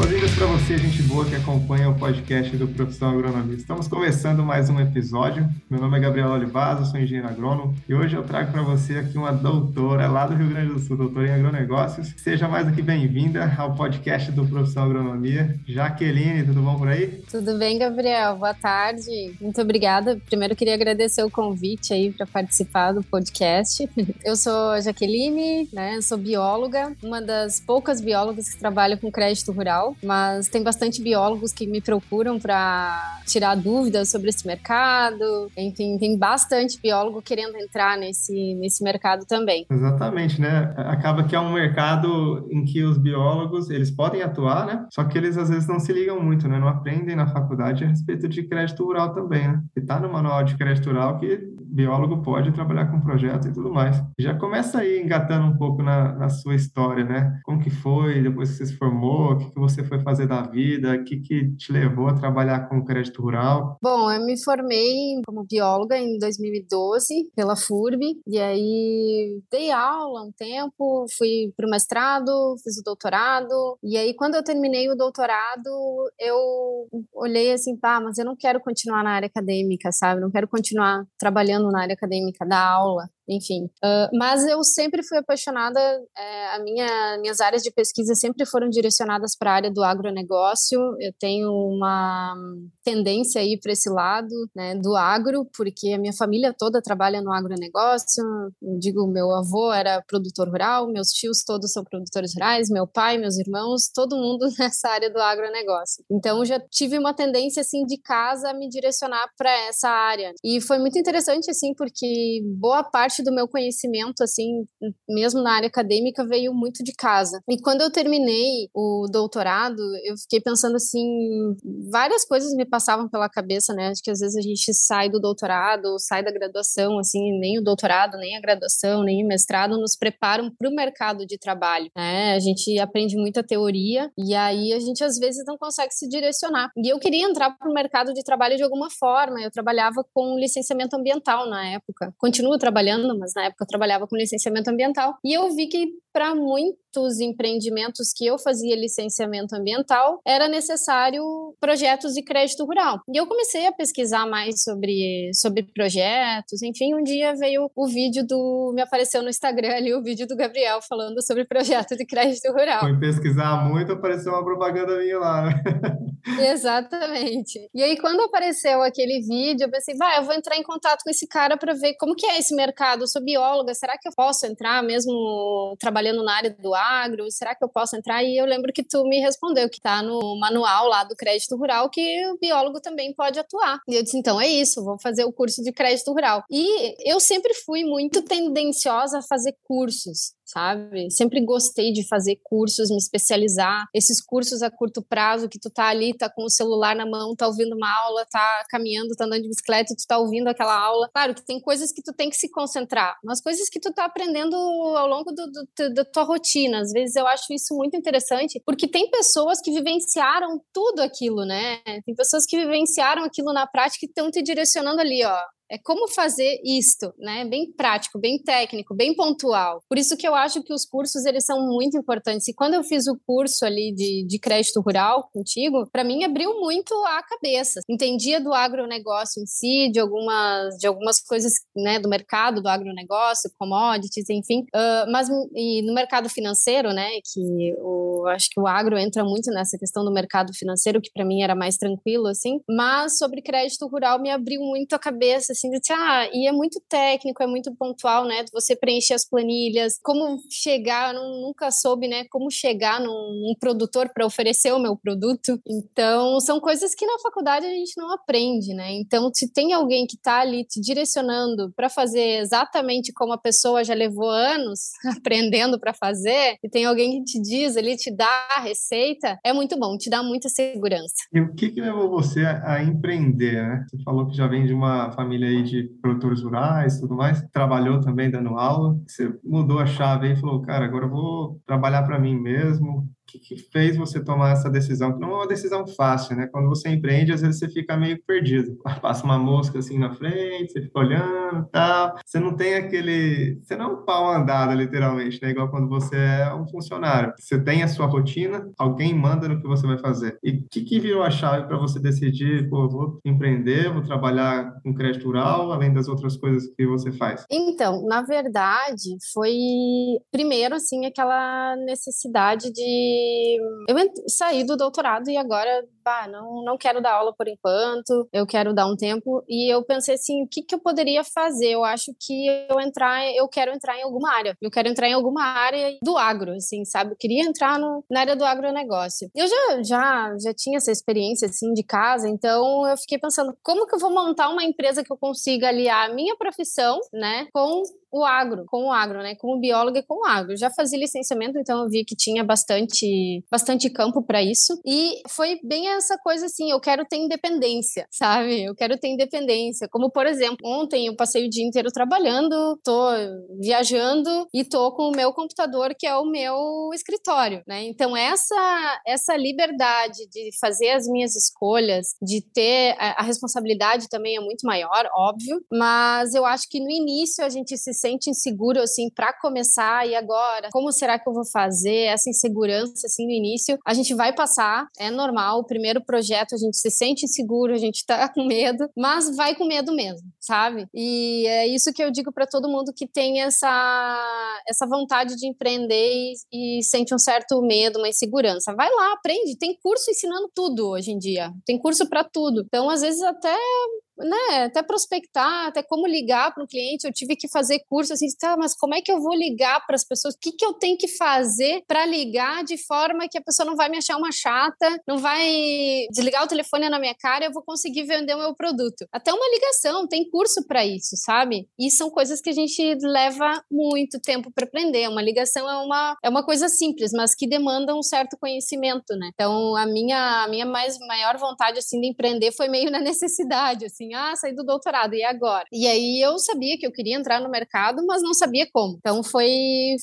Boas-vindas para você, gente boa que acompanha o podcast do Profissão Agronomia. Estamos começando mais um episódio. Meu name é Gabriel Olivaz, eu sou engenheiro agrônomo e hoje eu trago para você aqui uma doutora lá do Rio Grande do Sul, doutora em agronegócios. Seja mais do que bem-vinda ao podcast do Profissão Agronomia. Jaqueline, tudo bom por aí? Tudo bem, Gabriel. Boa tarde. Muito obrigada. Primeiro queria agradecer o convite aí para participar do podcast. Eu sou Jaqueline, né? Eu sou bióloga, uma das poucas biólogas que trabalha com crédito rural mas tem bastante biólogos que me procuram para tirar dúvidas sobre esse mercado. Enfim, tem bastante biólogo querendo entrar nesse, nesse mercado também. Exatamente, né? Acaba que é um mercado em que os biólogos, eles podem atuar, né? Só que eles às vezes não se ligam muito, né? Não aprendem na faculdade a respeito de crédito rural também, né? E tá no manual de crédito rural que biólogo pode trabalhar com projetos e tudo mais. Já começa aí engatando um pouco na, na sua história, né? Como que foi depois que você se formou, o que, que você foi fazer da vida, o que, que te levou a trabalhar com crédito rural? Bom, eu me formei como bióloga em 2012 pela FURB e aí dei aula um tempo, fui para o mestrado, fiz o doutorado e aí quando eu terminei o doutorado eu olhei assim, pá, mas eu não quero continuar na área acadêmica, sabe? Não quero continuar trabalhando na área acadêmica da aula, enfim. Uh, mas eu sempre fui apaixonada, é, a minha, minhas áreas de pesquisa sempre foram direcionadas para a área do agronegócio. Eu tenho uma tendência aí para esse lado né, do agro, porque a minha família toda trabalha no agronegócio. Eu digo, meu avô era produtor rural, meus tios todos são produtores rurais, meu pai, meus irmãos, todo mundo nessa área do agronegócio. Então já tive uma tendência assim de casa a me direcionar para essa área. E foi muito interessante assim, porque boa parte parte do meu conhecimento, assim, mesmo na área acadêmica, veio muito de casa. E quando eu terminei o doutorado, eu fiquei pensando assim, várias coisas me passavam pela cabeça, né? Acho que às vezes a gente sai do doutorado, sai da graduação, assim, nem o doutorado, nem a graduação, nem o mestrado nos preparam para o mercado de trabalho, né? A gente aprende muita teoria e aí a gente às vezes não consegue se direcionar. E eu queria entrar para o mercado de trabalho de alguma forma. Eu trabalhava com licenciamento ambiental na época. Continuo trabalhando mas na época eu trabalhava com licenciamento ambiental. E eu vi que para muitos empreendimentos que eu fazia licenciamento ambiental, era necessário projetos de crédito rural. E eu comecei a pesquisar mais sobre, sobre projetos. Enfim, um dia veio o vídeo do. Me apareceu no Instagram ali o vídeo do Gabriel falando sobre projeto de crédito rural. Foi pesquisar muito, apareceu uma propaganda minha lá, né? Exatamente. E aí, quando apareceu aquele vídeo, eu pensei, vai, eu vou entrar em contato com esse cara para ver como que é esse mercado. Eu sou bióloga, será que eu posso entrar mesmo trabalhando na área do agro? Será que eu posso entrar? E eu lembro que tu me respondeu que tá no manual lá do crédito rural que o biólogo também pode atuar. E eu disse, então é isso, vou fazer o curso de crédito rural. E eu sempre fui muito tendenciosa a fazer cursos sabe? Sempre gostei de fazer cursos, me especializar. Esses cursos a curto prazo que tu tá ali, tá com o celular na mão, tá ouvindo uma aula, tá caminhando, tá andando de bicicleta tu tá ouvindo aquela aula. Claro que tem coisas que tu tem que se concentrar, mas coisas que tu tá aprendendo ao longo do, do, da tua rotina. Às vezes eu acho isso muito interessante, porque tem pessoas que vivenciaram tudo aquilo, né? Tem pessoas que vivenciaram aquilo na prática e estão te direcionando ali, ó é como fazer isto, né? Bem prático, bem técnico, bem pontual. Por isso que eu acho que os cursos eles são muito importantes. E quando eu fiz o curso ali de, de crédito rural contigo, para mim abriu muito a cabeça. Entendia do agronegócio em si, de algumas de algumas coisas, né, do mercado do agronegócio, commodities, enfim. Uh, mas e no mercado financeiro, né, que o acho que o agro entra muito nessa questão do mercado financeiro, que para mim era mais tranquilo assim. Mas sobre crédito rural me abriu muito a cabeça assim, de, ah, e é muito técnico, é muito pontual, né? Você preencher as planilhas, como chegar, eu nunca soube, né? Como chegar num, num produtor para oferecer o meu produto. Então, são coisas que na faculdade a gente não aprende, né? Então, se tem alguém que está ali te direcionando para fazer exatamente como a pessoa já levou anos aprendendo para fazer, e tem alguém que te diz ali, te dá a receita, é muito bom, te dá muita segurança. E o que, que levou você a, a empreender, né? Você falou que já vem de uma família aí de produtores rurais tudo mais, trabalhou também dando aula, você mudou a chave e falou, cara, agora eu vou trabalhar para mim mesmo, que, que fez você tomar essa decisão? Não é uma decisão fácil, né? Quando você empreende, às vezes você fica meio perdido. Passa uma mosca assim na frente, você fica olhando tal. Você não tem aquele. Você não é um pau andado, literalmente, né? Igual quando você é um funcionário. Você tem a sua rotina, alguém manda no que você vai fazer. E o que, que virou a chave para você decidir, pô, vou empreender, vou trabalhar com crédito rural, além das outras coisas que você faz? Então, na verdade, foi primeiro, assim, aquela necessidade de. Eu saí do doutorado e agora não, não quero dar aula por enquanto, eu quero dar um tempo. E eu pensei assim, o que, que eu poderia fazer? Eu acho que eu entrar, eu quero entrar em alguma área. Eu quero entrar em alguma área do agro, assim, sabe? Eu queria entrar no, na área do agronegócio. Eu já, já, já tinha essa experiência, assim, de casa, então eu fiquei pensando, como que eu vou montar uma empresa que eu consiga aliar a minha profissão, né, com o agro, com o agro, né? Com o biólogo e com o agro. Já fazia licenciamento, então eu vi que tinha bastante, bastante campo para isso. E foi bem essa coisa assim, eu quero ter independência, sabe? Eu quero ter independência. Como, por exemplo, ontem eu passei o dia inteiro trabalhando, tô viajando e tô com o meu computador, que é o meu escritório, né? Então, essa, essa liberdade de fazer as minhas escolhas, de ter a, a responsabilidade também é muito maior, óbvio, mas eu acho que no início a gente se sente inseguro, assim, para começar e agora, como será que eu vou fazer? Essa insegurança, assim, no início, a gente vai passar, é normal. O primeiro projeto a gente se sente inseguro, a gente tá com medo, mas vai com medo mesmo, sabe? E é isso que eu digo para todo mundo que tem essa, essa vontade de empreender e, e sente um certo medo, uma insegurança. Vai lá, aprende. Tem curso ensinando tudo hoje em dia. Tem curso para tudo. Então, às vezes, até né, até prospectar, até como ligar para um cliente. Eu tive que fazer curso assim, tá, mas como é que eu vou ligar para as pessoas? O que, que eu tenho que fazer para ligar de forma que a pessoa não vai me achar uma chata, não vai desligar o telefone na minha cara, eu vou conseguir vender o meu produto. Até uma ligação, tem curso para isso, sabe? E são coisas que a gente leva muito tempo para aprender. Uma ligação é uma, é uma coisa simples, mas que demanda um certo conhecimento, né? Então, a minha, a minha mais, maior vontade, assim, de empreender foi meio na necessidade, assim, assim, ah, saí do doutorado, e agora? E aí eu sabia que eu queria entrar no mercado, mas não sabia como. Então foi,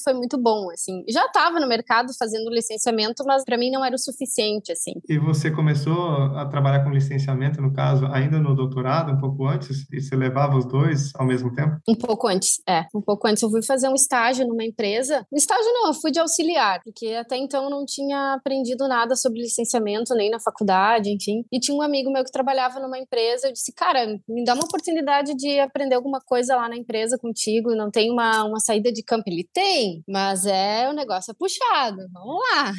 foi muito bom, assim. Já estava no mercado fazendo licenciamento, mas para mim não era o suficiente, assim. E você começou a trabalhar com licenciamento, no caso, ainda no doutorado, um pouco antes? E você levava os dois ao mesmo tempo? Um pouco antes, é. Um pouco antes. Eu fui fazer um estágio numa empresa. Estágio não, eu fui de auxiliar, porque até então eu não tinha aprendido nada sobre licenciamento, nem na faculdade, enfim. E tinha um amigo meu que trabalhava numa empresa, eu disse, cara, cara, me dá uma oportunidade de aprender alguma coisa lá na empresa contigo, não tem uma, uma saída de campo. Ele tem, mas é o negócio é puxado, vamos lá.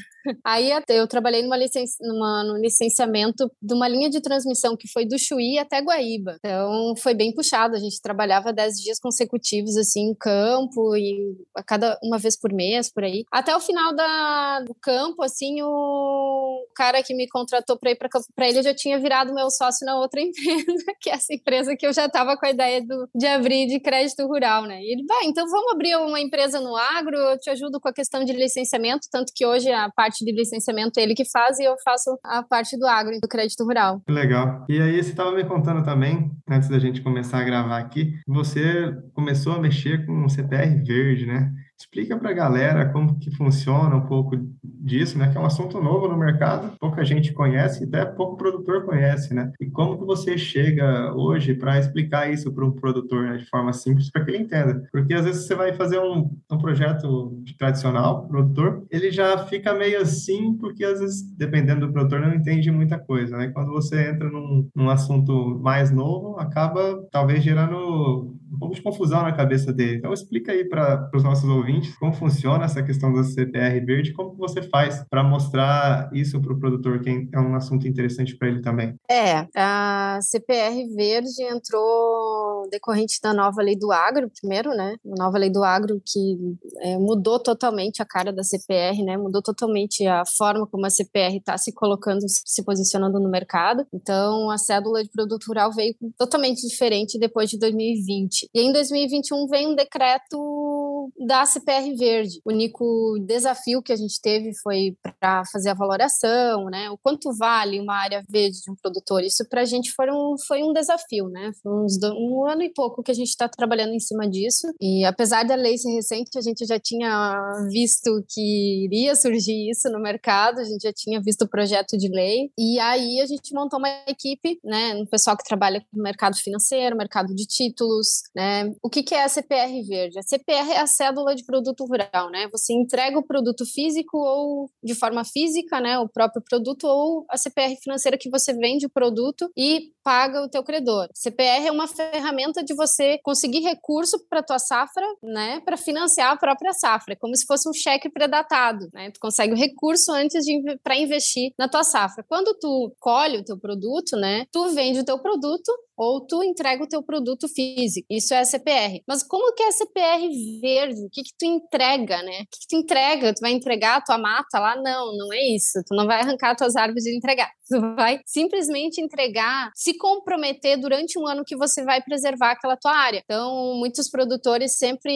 Aí eu trabalhei numa, licen numa, no licenciamento de uma linha de transmissão que foi do Chuí até Guaíba. Então foi bem puxado. A gente trabalhava dez dias consecutivos assim em campo e a cada uma vez por mês por aí. Até o final da, do campo, assim, o cara que me contratou para ir para ele já tinha virado meu sócio na outra empresa, que é essa empresa que eu já estava com a ideia do, de abrir de crédito rural, né? E ele, vai, então vamos abrir uma empresa no agro, eu te ajudo com a questão de licenciamento, tanto que hoje a parte parte de licenciamento ele que faz e eu faço a parte do agro e do crédito rural. Legal. E aí você estava me contando também, antes da gente começar a gravar aqui, você começou a mexer com o CPR verde, né? Explica para a galera como que funciona um pouco disso, né? Que é um assunto novo no mercado, pouca gente conhece, até pouco produtor conhece, né? E como que você chega hoje para explicar isso para um produtor né, de forma simples para que ele entenda? Porque às vezes você vai fazer um, um projeto tradicional, produtor, ele já fica meio assim, porque às vezes, dependendo do produtor, não entende muita coisa, né? Quando você entra num, num assunto mais novo, acaba talvez gerando um pouco de confusão na cabeça dele. Então explica aí para os nossos ouvintes como funciona essa questão da CPR verde, como você faz para mostrar isso para o produtor, que é um assunto interessante para ele também. É, a CPR verde entrou decorrente da nova lei do agro, primeiro, né? A nova lei do agro que é, mudou totalmente a cara da CPR, né? Mudou totalmente a forma como a CPR está se colocando, se posicionando no mercado. Então, a cédula de produto rural veio totalmente diferente depois de 2020. E em 2021 vem um decreto da CPR Verde. O único desafio que a gente teve foi para fazer a valoração, né? O quanto vale uma área verde de um produtor. Isso para a gente foi um, foi um desafio, né? Foi uns, um ano e pouco que a gente está trabalhando em cima disso. E apesar da lei ser recente, a gente já tinha visto que iria surgir isso no mercado, a gente já tinha visto o projeto de lei. E aí a gente montou uma equipe, né? Um pessoal que trabalha com mercado financeiro, mercado de títulos, né? O que, que é a CPR verde? A CPR é a cédula de produto rural, né? Você entrega o produto físico ou de forma física, né? O próprio produto ou a CPR financeira que você vende o produto e paga o teu credor. CPR é uma ferramenta de você conseguir recurso para tua safra, né, para financiar a própria safra, como se fosse um cheque predatado, né? Tu consegue o recurso antes de para investir na tua safra. Quando tu colhe o teu produto, né, tu vende o teu produto ou tu entrega o teu produto físico. Isso é CPR. Mas como que é CPR verde? O que que tu entrega, né? O que, que tu entrega? Tu vai entregar a tua mata lá? Não, não é isso. Tu não vai arrancar tuas árvores e entregar. Tu vai simplesmente entregar, se comprometer durante um ano que você vai preservar aquela tua área. Então, muitos produtores sempre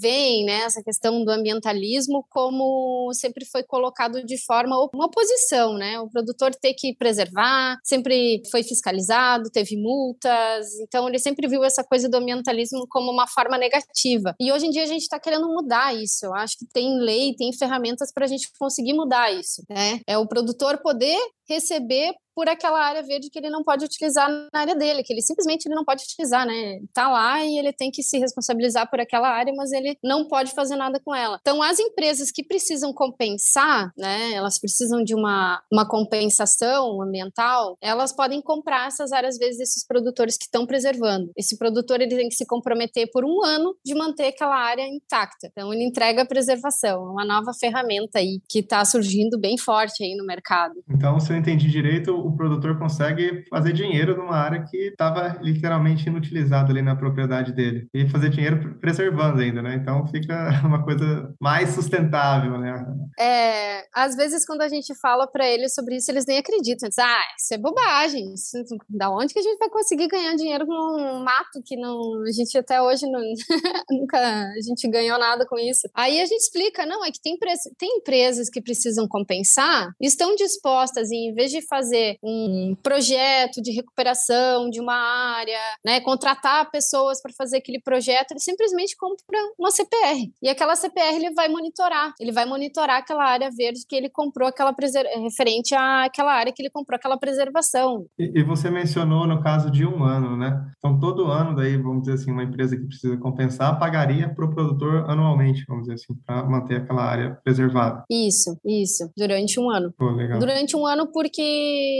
veem né, essa questão do ambientalismo como sempre foi colocado de forma uma oposição, né? O produtor ter que preservar, sempre foi fiscalizado, teve multas, então ele sempre viu essa coisa do ambientalismo como uma forma negativa. E hoje em dia a gente está querendo mudar isso. Eu acho que tem lei, tem ferramentas para a gente conseguir mudar isso, né? É o produtor poder receber por aquela área verde que ele não pode utilizar na área dele, que ele simplesmente ele não pode utilizar, né? Tá lá e ele tem que se responsabilizar por aquela área, mas ele não pode fazer nada com ela. Então, as empresas que precisam compensar, né? Elas precisam de uma, uma compensação ambiental, elas podem comprar essas áreas vezes desses produtores que estão preservando. Esse produtor ele tem que se comprometer por um ano de manter aquela área intacta. Então, ele entrega a preservação, uma nova ferramenta aí que está surgindo bem forte aí no mercado. Então, se eu entendi direito, o produtor consegue fazer dinheiro numa área que estava literalmente inutilizada ali na propriedade dele. E fazer dinheiro preservando ainda, né? Então fica uma coisa mais sustentável, né? É, às vezes quando a gente fala para eles sobre isso, eles nem acreditam. Eles ah, isso é bobagem. Isso, da onde que a gente vai conseguir ganhar dinheiro com um mato que não, a gente até hoje não, nunca a gente ganhou nada com isso. Aí a gente explica, não, é que tem, tem empresas que precisam compensar, estão dispostas em vez de fazer um projeto de recuperação de uma área, né, contratar pessoas para fazer aquele projeto, ele simplesmente compra uma CPR. E aquela CPR ele vai monitorar, ele vai monitorar aquela área verde que ele comprou, aquela referente àquela área que ele comprou aquela preservação. E, e você mencionou no caso de um ano, né? Então todo ano daí, vamos dizer assim, uma empresa que precisa compensar pagaria para o produtor anualmente, vamos dizer assim, para manter aquela área preservada. Isso, isso, durante um ano. Pô, durante um ano por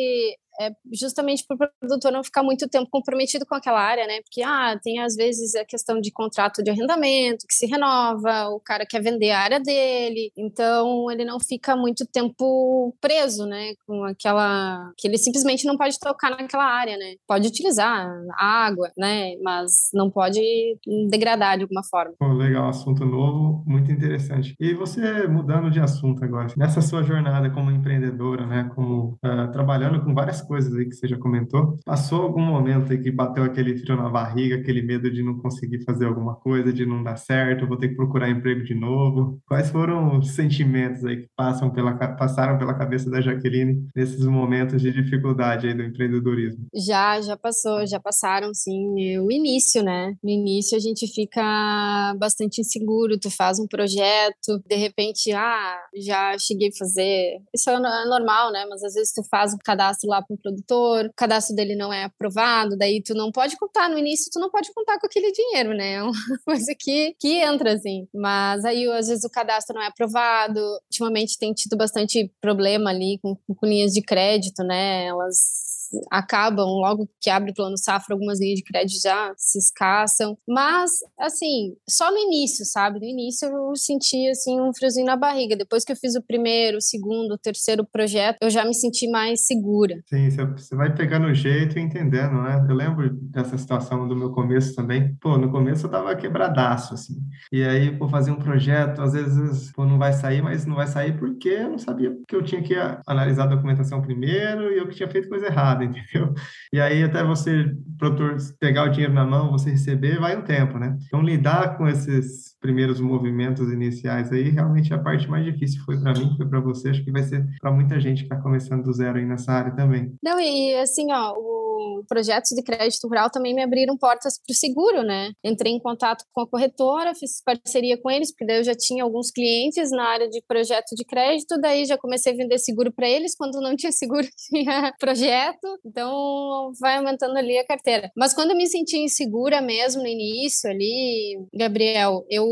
porque é justamente para o produtor não ficar muito tempo comprometido com aquela área, né? Porque, ah, tem às vezes a questão de contrato de arrendamento que se renova, o cara quer vender a área dele, então ele não fica muito tempo preso, né? Com aquela. que ele simplesmente não pode tocar naquela área, né? Pode utilizar água, né? Mas não pode degradar de alguma forma. Pô, legal, assunto novo, muito interessante. E você, mudando de assunto agora, nessa sua jornada como empreendedora, né? Como uh, trabalhando com várias coisas aí que você já comentou. Passou algum momento aí que bateu aquele frio na barriga, aquele medo de não conseguir fazer alguma coisa, de não dar certo, vou ter que procurar emprego de novo? Quais foram os sentimentos aí que passam pela, passaram pela cabeça da Jaqueline nesses momentos de dificuldade aí do empreendedorismo? Já, já passou, já passaram, sim. O início, né? No início a gente fica bastante inseguro, tu faz um projeto, de repente, ah, já cheguei a fazer. Isso é normal, né? Mas às vezes tu faz um cadastro lá com o produtor, o cadastro dele não é aprovado, daí tu não pode contar, no início tu não pode contar com aquele dinheiro, né? É uma coisa que, que entra, assim. Mas aí, às vezes, o cadastro não é aprovado. Ultimamente tem tido bastante problema ali com, com linhas de crédito, né? Elas acabam logo que abre o plano safra, algumas linhas de crédito já se escassam. Mas, assim, só no início, sabe? No início eu senti, assim, um friozinho na barriga. Depois que eu fiz o primeiro, o segundo, o terceiro projeto, eu já me senti mais segura. Sim, você vai pegando o jeito e entendendo, né? Eu lembro dessa situação do meu começo também. Pô, no começo eu tava quebradaço, assim. E aí, pô, fazer um projeto, às vezes, pô, não vai sair, mas não vai sair porque eu não sabia que eu tinha que analisar a documentação primeiro e eu que tinha feito coisa errada. entendeu? E aí até você, produtor, pegar o dinheiro na mão, você receber, vai um tempo, né? Então lidar com esses primeiros movimentos iniciais aí, realmente a parte mais difícil foi para mim, foi para você, acho que vai ser para muita gente que está começando do zero aí nessa área também. Não, e assim, ó, o projetos de crédito rural também me abriram portas para o seguro, né? Entrei em contato com a corretora, fiz parceria com eles, porque daí eu já tinha alguns clientes na área de projeto de crédito, daí já comecei a vender seguro para eles, quando não tinha seguro tinha projeto, então vai aumentando ali a carteira. Mas quando eu me senti insegura mesmo no início ali, Gabriel, eu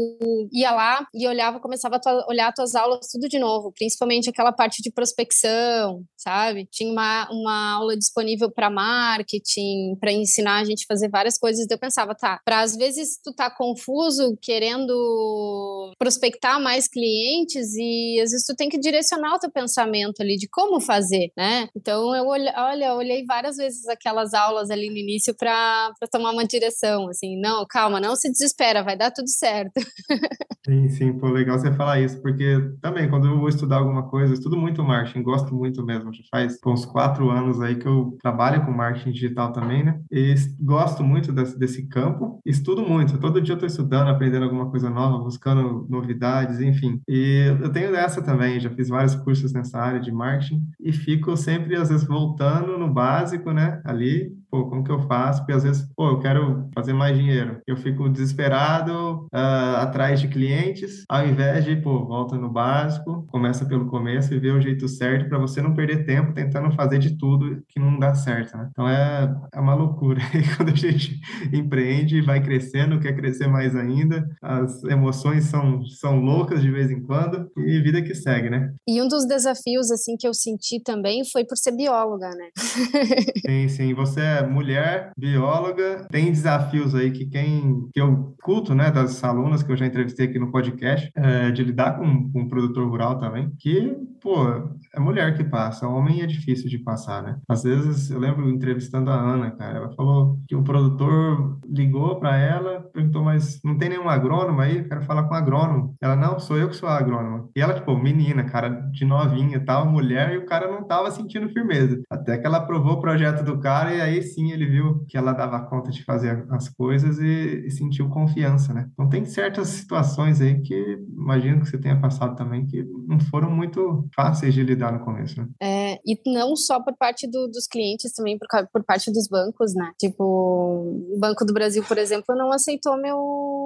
ia lá e olhava, começava a olhar tuas aulas tudo de novo, principalmente aquela parte de prospecção, sabe? Tinha uma, uma aula disponível para marketing, para ensinar a gente a fazer várias coisas. Eu pensava, tá, para às vezes tu tá confuso querendo prospectar mais clientes e às vezes tu tem que direcionar o teu pensamento ali de como fazer, né? Então eu olha, olha olhei várias vezes aquelas aulas ali no início para tomar uma direção, assim, não, calma, não se desespera, vai dar tudo certo. Sim, sim, pô, legal você falar isso, porque também quando eu vou estudar alguma coisa, eu estudo muito marketing, gosto muito mesmo, já faz uns quatro anos aí que eu trabalho com marketing digital também, né? E gosto muito desse, desse campo, estudo muito, todo dia eu estou estudando, aprendendo alguma coisa nova, buscando novidades, enfim. E eu tenho essa também, já fiz vários cursos nessa área de marketing e fico sempre, às vezes, voltando no básico, né? Ali, pô, como que eu faço? Porque às vezes, pô, eu quero fazer mais dinheiro. Eu fico desesperado uh, atrás de clientes, ao invés de, pô, volta no básico, começa pelo começo e vê o jeito certo para você não perder tempo tentando fazer de tudo que não dá certo, né? Então é, é uma loucura. E quando a gente empreende, vai crescendo, quer crescer mais ainda, as emoções são, são loucas de vez em quando e vida que segue, né? E um dos desafios, assim, que eu senti também foi por ser bióloga, né? sim, sim. Você é mulher, bióloga, tem desafios aí que quem que eu culto, né, das alunas que eu já entrevistei aqui no podcast, é, de lidar com, com um produtor rural também, que, pô, é mulher que passa, homem é difícil de passar, né? Às vezes, eu lembro entrevistando a Ana, cara, ela falou que o produtor ligou para ela, perguntou, mas não tem nenhum agrônomo aí? Eu quero falar com agrônomo. Ela, não, sou eu que sou agrônoma. E ela, tipo, menina, cara, de novinha tal, mulher, e o cara não tava sentindo firmeza. Até que ela aprovou o projeto do cara e aí sim ele viu que ela dava conta de fazer as coisas e, e sentiu confiança, né? Então tem certas situações aí que imagino que você tenha passado também que não foram muito fáceis de lidar no começo, né? É, e não só por parte do, dos clientes, também por, por parte dos bancos, né? Tipo, o Banco do Brasil, por exemplo, não aceitou meu,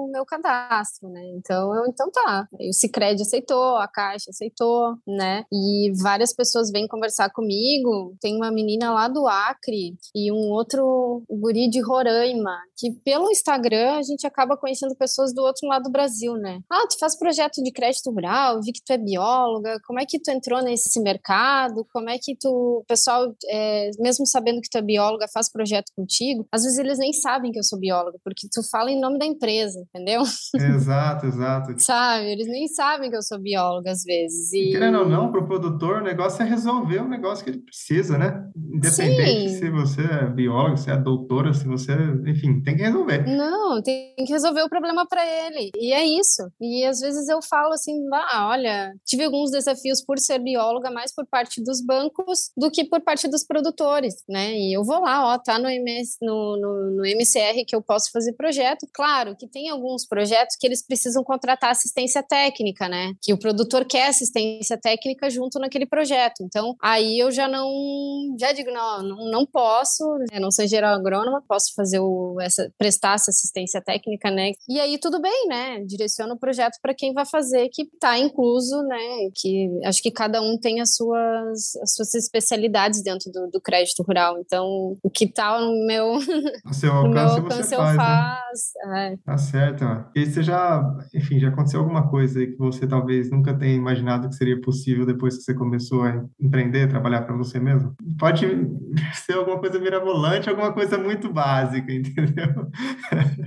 meu cadastro, né? Então, eu, então tá. O Cicred aceitou, a Caixa aceitou, né? E várias pessoas vêm conversar comigo. Tem uma menina lá do Acre e um outro guri de Roraima, que pelo Instagram a gente acaba conhecendo pessoas do outro lado do Brasil, né? Ah, tu faz projeto de crédito rural, vi que tu é bióloga, como é que tu entrou nesse mercado? Como é que tu, pessoal, é, mesmo sabendo que tu é bióloga, faz projeto contigo? Às vezes eles nem sabem que eu sou bióloga, porque tu fala em nome da empresa, entendeu? Exato, exato. Sabe, eles nem sabem que eu sou bióloga às vezes. E... Querendo ou não, para o produtor, o negócio é resolver o negócio que ele precisa, né? Independente Sim. se você é biólogo, se é doutora, se você, enfim, tem que resolver. Não, tem que resolver o problema para ele. E é isso. E às vezes eu falo assim, ah, olha, tive alguns desafios por ser bióloga, mais por parte dos bancos do que por parte dos produtores, né? E eu vou lá, ó, tá no, MS, no, no, no MCR que eu posso fazer projeto. Claro que tem alguns projetos que eles precisam contratar assistência técnica, né? Que o produtor quer assistência técnica junto naquele projeto. Então, aí eu já não, já digo, não, não, posso, eu não sou geral agrônoma, posso fazer o, essa, prestar essa assistência técnica, né? E aí tudo bem, né? Direciona o projeto para quem vai fazer, que está incluso, né? Que acho que cada um tem as suas, as suas especialidades dentro do, do crédito rural. Então, o que está no meu, no seu alcance, meu alcance você eu faz. faz né? é. Tá certo. Ó. E você já, enfim, já aconteceu alguma coisa aí que você talvez nunca tenha imaginado que seria possível depois que você começou a empreender, trabalhar para você mesmo? Pode ser alguma coisa mirabolante, alguma coisa muito básica, entendeu?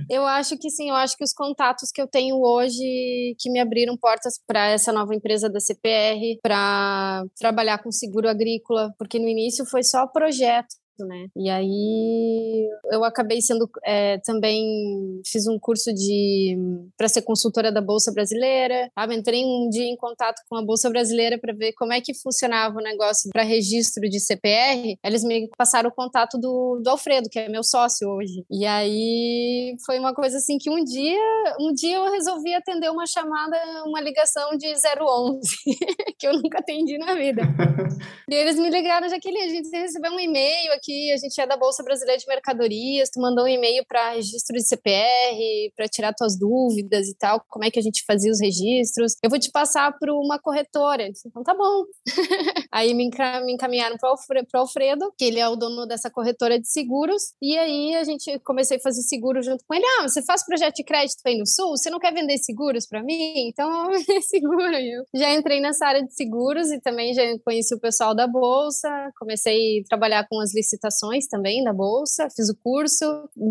Eu acho que sim, eu acho que os contatos que eu tenho hoje que me abriram portas para essa nova empresa da CPR, para trabalhar com seguro agrícola, porque no início foi só projeto né? E aí eu acabei sendo é, também fiz um curso de para ser consultora da Bolsa Brasileira. Ah, entrei um dia em contato com a Bolsa Brasileira para ver como é que funcionava o negócio para registro de CPR. Eles me passaram o contato do, do Alfredo, que é meu sócio hoje. E aí foi uma coisa assim que um dia, um dia eu resolvi atender uma chamada, uma ligação de 011, que eu nunca atendi na vida. e eles me ligaram, Jaqueline, a gente recebeu um e-mail aqui, a gente é da Bolsa Brasileira de Mercadorias, tu mandou um e-mail para registro de CPR, para tirar tuas dúvidas e tal, como é que a gente fazia os registros. Eu vou te passar para uma corretora. Disse, então tá bom. aí me, encaminharam para o Alfredo, que ele é o dono dessa corretora de seguros, e aí a gente comecei a fazer seguro junto com ele. Ah, você faz projeto de crédito aí no Sul? Você não quer vender seguros para mim? Então, seguro. Eu já entrei nessa área de seguros e também já conheci o pessoal da Bolsa, comecei a trabalhar com as licitações também da Bolsa, fiz o curso.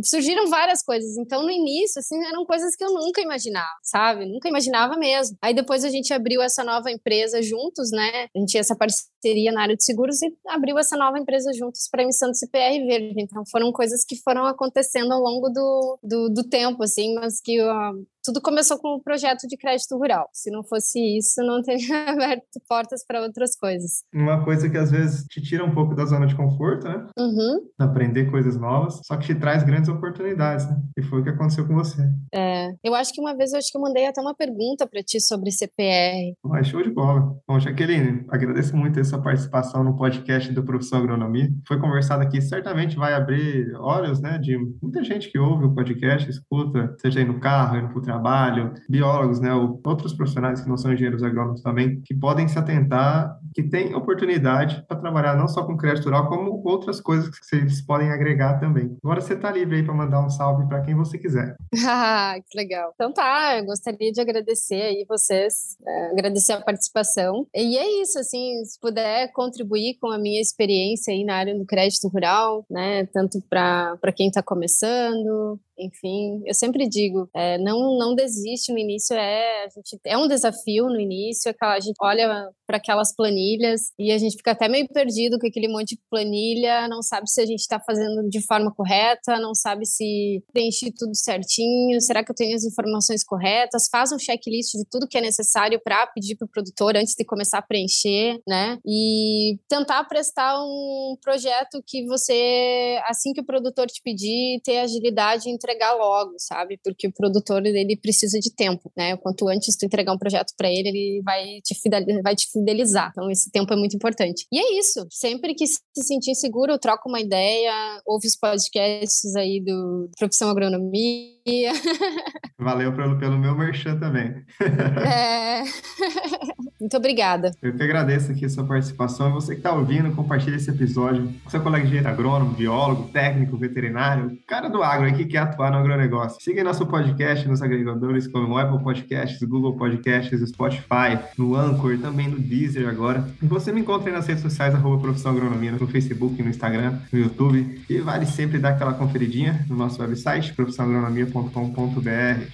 Surgiram várias coisas. Então, no início, assim, eram coisas que eu nunca imaginava, sabe? Nunca imaginava mesmo. Aí depois a gente abriu essa nova empresa juntos, né? A gente tinha essa parceria na área de seguros e abriu essa nova empresa juntos para emissão do CPR Verde. Então, foram coisas que foram acontecendo ao longo do, do, do tempo, assim, mas que uh, tudo começou com o projeto de crédito rural. Se não fosse isso, não teria aberto portas para outras coisas. Uma coisa que às vezes te tira um pouco da zona de conforto, né? Uhum. Aprender coisas novas, só que te traz grandes oportunidades, né? E foi o que aconteceu com você. É, eu acho que uma vez eu acho que eu mandei até uma pergunta para ti sobre CPR. Mas show de bola. Bom, Jaqueline, agradeço muito essa participação no podcast do Profissão Agronomia. Foi conversado aqui, certamente vai abrir olhos, né, de muita gente que ouve o podcast, escuta, seja aí no carro, indo para o trabalho, biólogos, né, ou outros profissionais que não são engenheiros agrônomos também, que podem se atentar, que tem oportunidade para trabalhar não só com crédito rural, como outras coisas que vocês podem agregar também. Agora você está livre aí para mandar um salve para quem você quiser. Ah, que legal. Então tá, eu gostaria de agradecer aí vocês, é, agradecer a participação. E é isso, assim, se puder contribuir com a minha experiência aí na área do crédito rural, né, tanto para quem está começando, enfim, eu sempre digo, é, não não desiste no início, é a gente, é um desafio no início, aquela, a gente olha para aquelas planilhas e a gente fica até meio perdido com aquele monte de planilha, não sabe se a gente está fazendo de forma correta, não sabe se preenchi tudo certinho, será que eu tenho as informações corretas, faz um checklist de tudo que é necessário para pedir para o produtor antes de começar a preencher, né? E tentar prestar um projeto que você, assim que o produtor te pedir, ter agilidade em entregar logo, sabe? Porque o produtor ele precisa de tempo, né? Quanto antes tu entregar um projeto para ele, ele vai te, fidelizar, vai te fidelizar. Então esse tempo é muito importante. E é isso. Sempre que se sentir seguro, troca uma ideia, ouve os podcasts aí do Profissão Agronomia. Valeu pelo, pelo meu merchan também. é... Muito obrigada. Eu que agradeço aqui a sua participação. Você que está ouvindo, compartilhe esse episódio com seu colega de agrônomo, biólogo, técnico, veterinário, cara do agro aí que quer atuar no agronegócio. Siga nosso podcast nos agregadores como o Apple Podcasts, Google Podcasts, Spotify, no Anchor também no Deezer agora. E você me encontra aí nas redes sociais, arroba Profissão Agronomia, no Facebook, no Instagram, no YouTube. E vale sempre dar aquela conferidinha no nosso website, profissãoagronomia.com.br.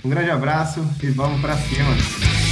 Um grande abraço e vamos para cima!